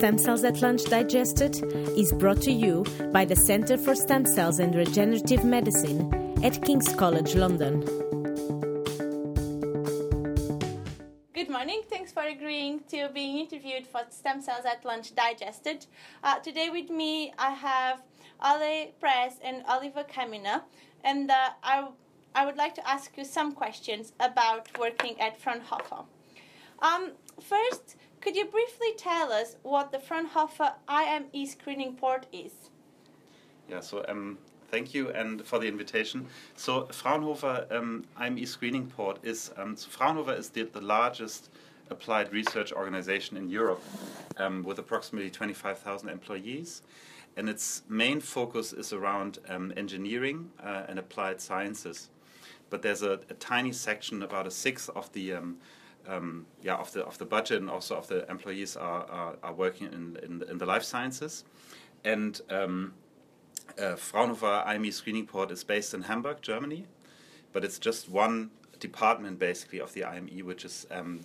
Stem Cells at Lunch Digested is brought to you by the Centre for Stem Cells and Regenerative Medicine at King's College London. Good morning. Thanks for agreeing to being interviewed for Stem Cells at Lunch Digested. Uh, today with me, I have Ole Press and Oliver Keminer, and uh, I, I would like to ask you some questions about working at Fraunhofer. Um, first, could you briefly tell us what the Fraunhofer IME screening port is? Yeah, so um, thank you and for the invitation. So Fraunhofer um, IME screening port is um, so Fraunhofer is the, the largest applied research organization in Europe um, with approximately 25,000 employees. And its main focus is around um, engineering uh, and applied sciences. But there's a, a, tiny section, about a sixth of the um, um, yeah, of the of the budget and also of the employees are are, are working in, in the, in the life sciences, and um, uh, Fraunhofer IME Screening Port is based in Hamburg, Germany, but it's just one department basically of the IME, which is um,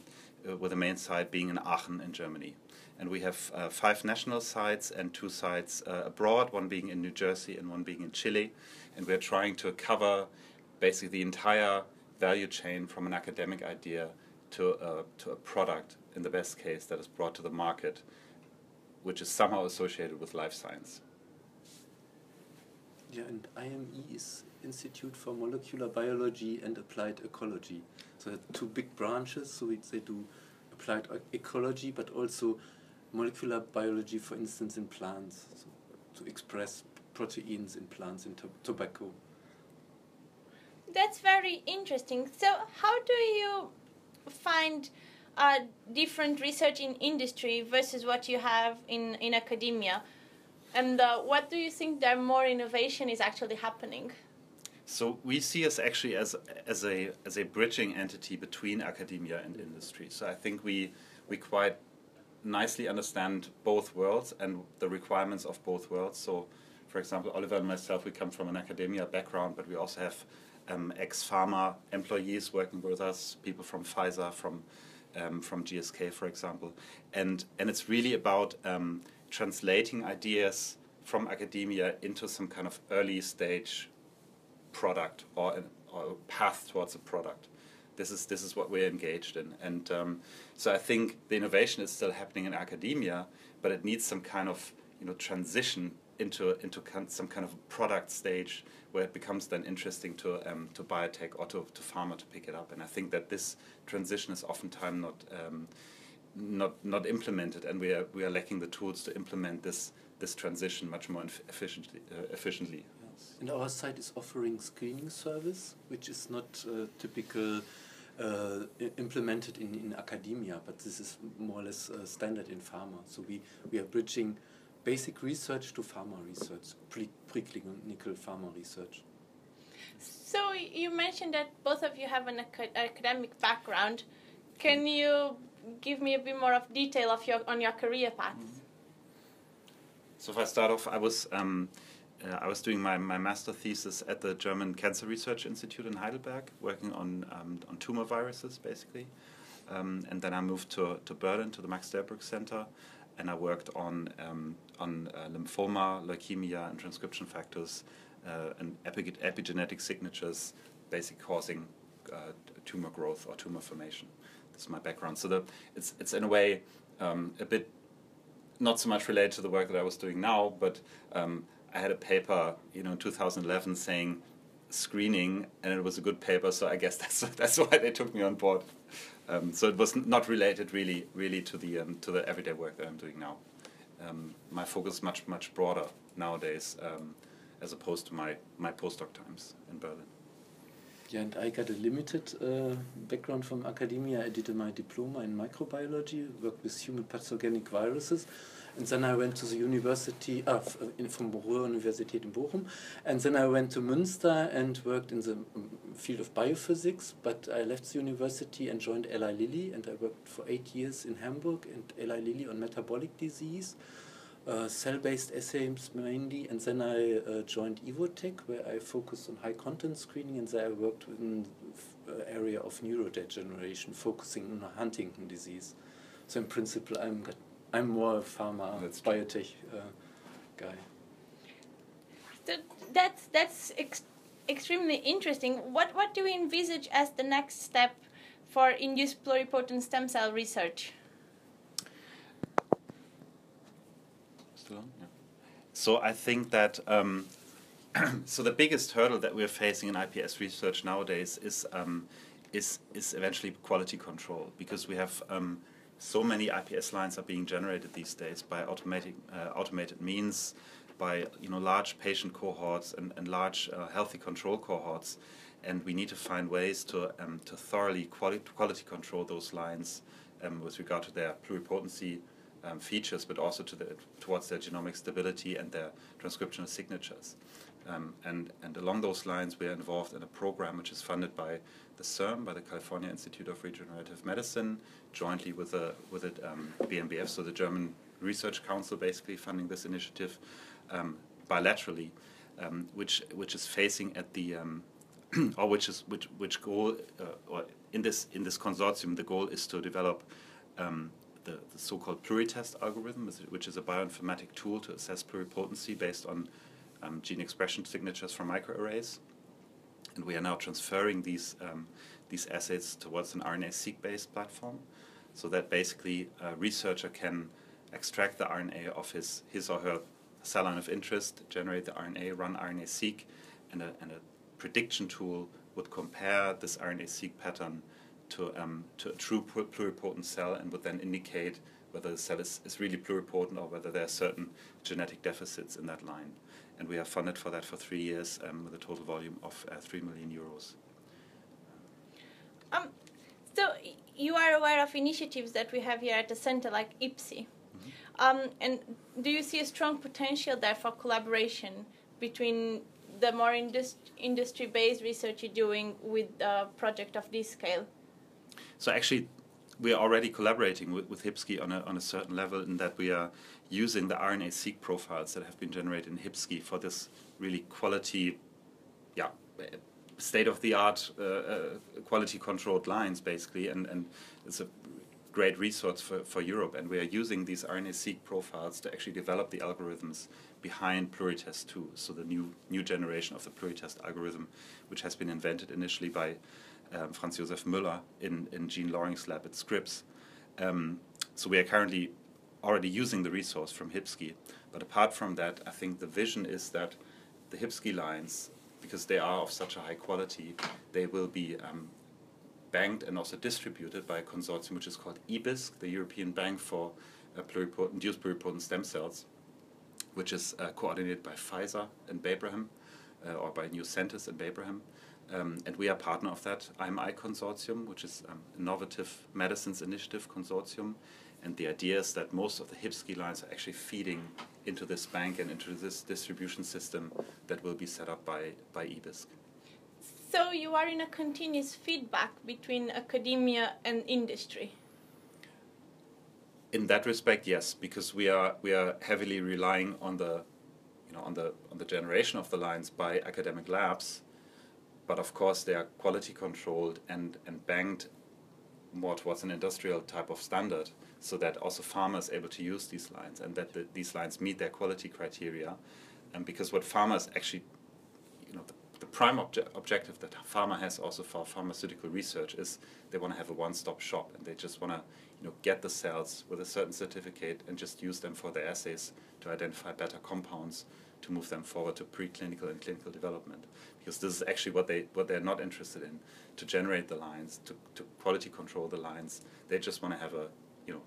uh, with the main site being in Aachen in Germany. And we have uh, five national sites and two sites uh, abroad, one being in New Jersey and one being in Chile. And we're trying to cover basically the entire value chain from an academic idea to a, to a product, in the best case, that is brought to the market, which is somehow associated with life science. Yeah, and IME is Institute for Molecular Biology and Applied Ecology. So two big branches. So they do applied ecology, but also molecular biology, for instance, in plants, so to express proteins in plants in to tobacco. That's very interesting. So, how do you find uh, different research in industry versus what you have in, in academia? And uh, what do you think that more innovation is actually happening? So we see us actually as as a as a bridging entity between academia and industry. So I think we we quite nicely understand both worlds and the requirements of both worlds. So, for example, Oliver and myself, we come from an academia background, but we also have um, ex-pharma employees working with us, people from Pfizer, from um, from GSK, for example, and and it's really about um, translating ideas from academia into some kind of early stage product or, or a path towards a product. This is this is what we're engaged in, and um, so I think the innovation is still happening in academia, but it needs some kind of you know transition into into some kind of product stage where it becomes then interesting to um, to biotech or to, to pharma to pick it up. And I think that this transition is oftentimes not um, not not implemented, and we are we are lacking the tools to implement this this transition much more efficiently. Uh, efficiently. And our site is offering screening service, which is not uh, typical uh, implemented in, in academia, but this is more or less uh, standard in pharma. So we, we are bridging basic research to pharma research, pre preclinical pharma research. So you mentioned that both of you have an academic background. Can you give me a bit more of detail of your on your career path? Mm -hmm. So if I start off, I was um, uh, I was doing my, my master thesis at the German Cancer Research Institute in Heidelberg, working on, um, on tumor viruses, basically. Um, and then I moved to, to Berlin, to the Max Delbruck Center, and I worked on, um, on uh, lymphoma, leukemia, and transcription factors, uh, and epi- epigenetic signatures, basically causing uh, tumor growth or tumor formation. That's my background. So the, it's, it's in a way um, a bit not so much related to the work that I was doing now, but um, I had a paper, you know, in 2011 saying screening, and it was a good paper. So I guess that's that's why they took me on board. Um, so it was not related really, really to the um, to the everyday work that I'm doing now. Um, my focus is much much broader nowadays, um, as opposed to my my postdoc times in Berlin. Yeah, and I got a limited uh, background from academia. I did my diploma in microbiology, worked with human pathogenic viruses, and then I went to the university, uh, in, from Ruhr-Universität in Bochum, and then I went to Münster and worked in the um, field of biophysics, but I left the university and joined Eli Lilly, and I worked for eight years in Hamburg and Eli Lilly on metabolic disease. Uh, cell-based assays mainly, and then I uh, joined Evotec, where I focused on high-content screening, and there I worked in the uh, area of neurodegeneration, focusing on Huntington disease. So in principle, I'm I'm more a pharma, That's true. biotech uh, guy. So that's that's ex- extremely interesting. What what do we envisage as the next step for induced pluripotent stem cell research? Still on? Yeah. So I think that um, so the biggest hurdle that we're facing in IPS research nowadays is um, is is eventually quality control because we have um, so many IPS lines are being generated these days by automatic uh, automated means, by you know large patient cohorts and, and large uh, healthy control cohorts, and we need to find ways to um, to thoroughly quality quality control those lines um, with regard to their pluripotency um, features, but also to the, towards their genomic stability and their transcriptional signatures. Um, and, and along those lines, we are involved in a program which is funded by the CIRM, by the California Institute of Regenerative Medicine, jointly with the with the um, BMBF, so the German Research Council, basically funding this initiative um, bilaterally, um, which which is facing at the um, or which is which which goal uh, or in this in this consortium, the goal is to develop um, the, the so-called pluritest algorithm, which is a bioinformatic tool to assess pluripotency based on um, gene expression signatures from microarrays. And we are now transferring these, um, these assays towards an RNA-seq-based platform, so that basically a researcher can extract the RNA of his, his or her cell line of interest, generate the RNA, run RNA-seq, and a, and a prediction tool would compare this RNA-seq pattern to, um, to a true pluripotent cell and would then indicate whether the cell is, is really pluripotent or whether there are certain genetic deficits in that line. And we are funded for that for three years um, with a total volume of uh, 3 million euros. Um, so you are aware of initiatives that we have here at the center, like HIPSCI. Um, and do you see a strong potential there for collaboration between the more indus- industry-based research you're doing with a project of this scale? So actually, we are already collaborating with, with HIPSCI on a, on a certain level in that we are using the RNA-seq profiles that have been generated in HIPSCI for this really quality, yeah, state-of-the-art uh, uh, quality-controlled lines, basically, and, and it's a great resource for, for Europe, and we are using these RNA-seq profiles to actually develop the algorithms behind Pluritest 2, so the new, new generation of the Pluritest algorithm, which has been invented initially by um, Franz Josef Müller in, in Jean Loring's lab at Scripps. Um, so we are currently already using the resource from HIPSCI. But apart from that, I think the vision is that the HIPSCI lines, because they are of such a high quality, they will be um, banked and also distributed by a consortium which is called EBISC, the European Bank for uh, pluripotent, Induced Pluripotent Stem Cells, which is uh, coordinated by Pfizer and Babraham, uh, or by New Centers in Babraham. Um, and we are partner of that IMI consortium, which is um, Innovative Medicines Initiative Consortium. And the idea is that most of the HIPSCI lines are actually feeding into this bank and into this distribution system that will be set up by, by EBISC. So you are in a continuous feedback between academia and industry. In that respect, yes, because we are we are heavily relying on the, you know, on the on the generation of the lines by academic labs, but of course they are quality controlled and and banked more towards an industrial type of standard, so that also farmers able to use these lines and that the, these lines meet their quality criteria, and because what farmers actually, you know, the, the prime obje- objective that farmer has also for pharmaceutical research is they want to have a one-stop shop and they just want to you know get the cells with a certain certificate and just use them for their assays to identify better compounds to move them forward to preclinical and clinical development because this is actually what they what they're not interested in to generate the lines to, to quality control the lines. They just want to have a you know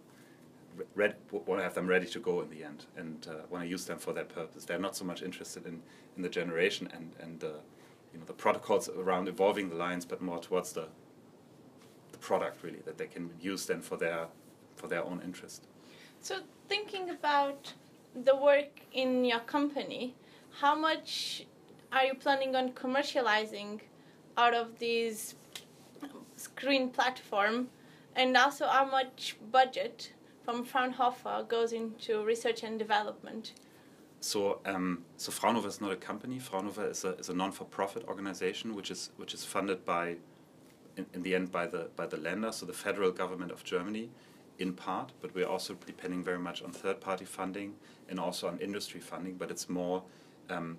red, want to have them ready to go in the end and uh, want to use them for that purpose. They're not so much interested in, in the generation and and uh, you know the protocols around evolving the lines but more towards the the product really that they can use then for their for their own interest. So thinking about the work in your company, how much are you planning on commercializing out of this screen platform, and also how much budget from Fraunhofer goes into research and development? So, um, so Fraunhofer is not a company. Fraunhofer is a, is a non-for-profit organization which is which is funded by, in, in the end, by the by the Länder, so the federal government of Germany, in part, but we're also depending very much on third-party funding and also on industry funding. But it's more um,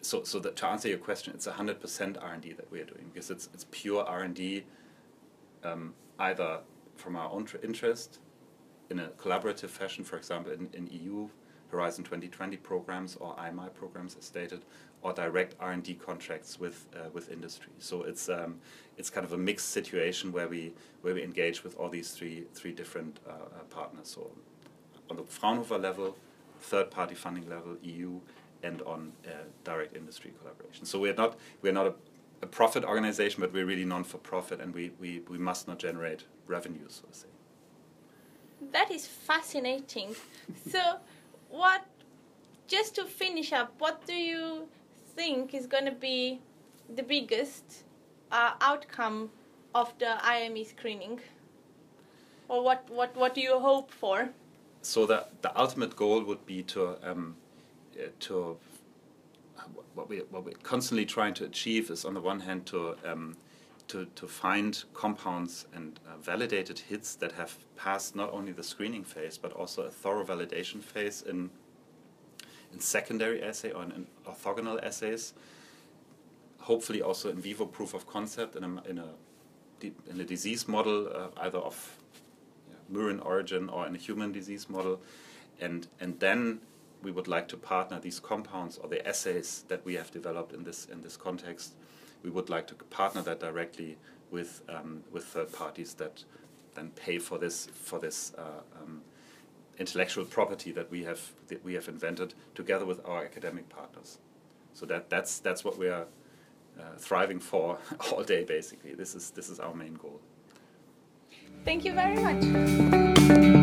so. So that to answer your question, it's hundred percent R and D that we are doing because it's it's pure R and D, um, either from our own interest, in a collaborative fashion, for example, in, in EU Horizon 2020 programs or IMI programs, as stated, or direct R&D contracts with uh, with industry. So it's um, it's kind of a mixed situation where we where we engage with all these three three different uh, uh partners. So on the Fraunhofer level, third party funding level, EU, and on uh, direct industry collaboration. So we're not we're not a, a profit organization, but we're really non for profit, and we, we, we must not generate revenues, so to say. That is fascinating. so, what? Just to finish up, what do you think is going to be the biggest uh, outcome of the IME screening? Or what, what, what do you hope for? So the, the ultimate goal would be to um, uh, to what we what we're constantly trying to achieve is on the one hand to um, to, to find compounds and uh, validated hits that have passed not only the screening phase but also a thorough validation phase in in secondary assay or in orthogonal assays. Hopefully also in vivo proof of concept in a in a in a disease model uh, either of yeah, murine origin or in a human disease model, and and then we would like to partner these compounds or the assays that we have developed in this in this context. We would like to partner that directly with um, with third parties that then pay for this for this uh, um, intellectual property that we have that we have invented together with our academic partners. So that that's that's what we are uh, thriving for all day. Basically, this is this is our main goal. Thank you very much.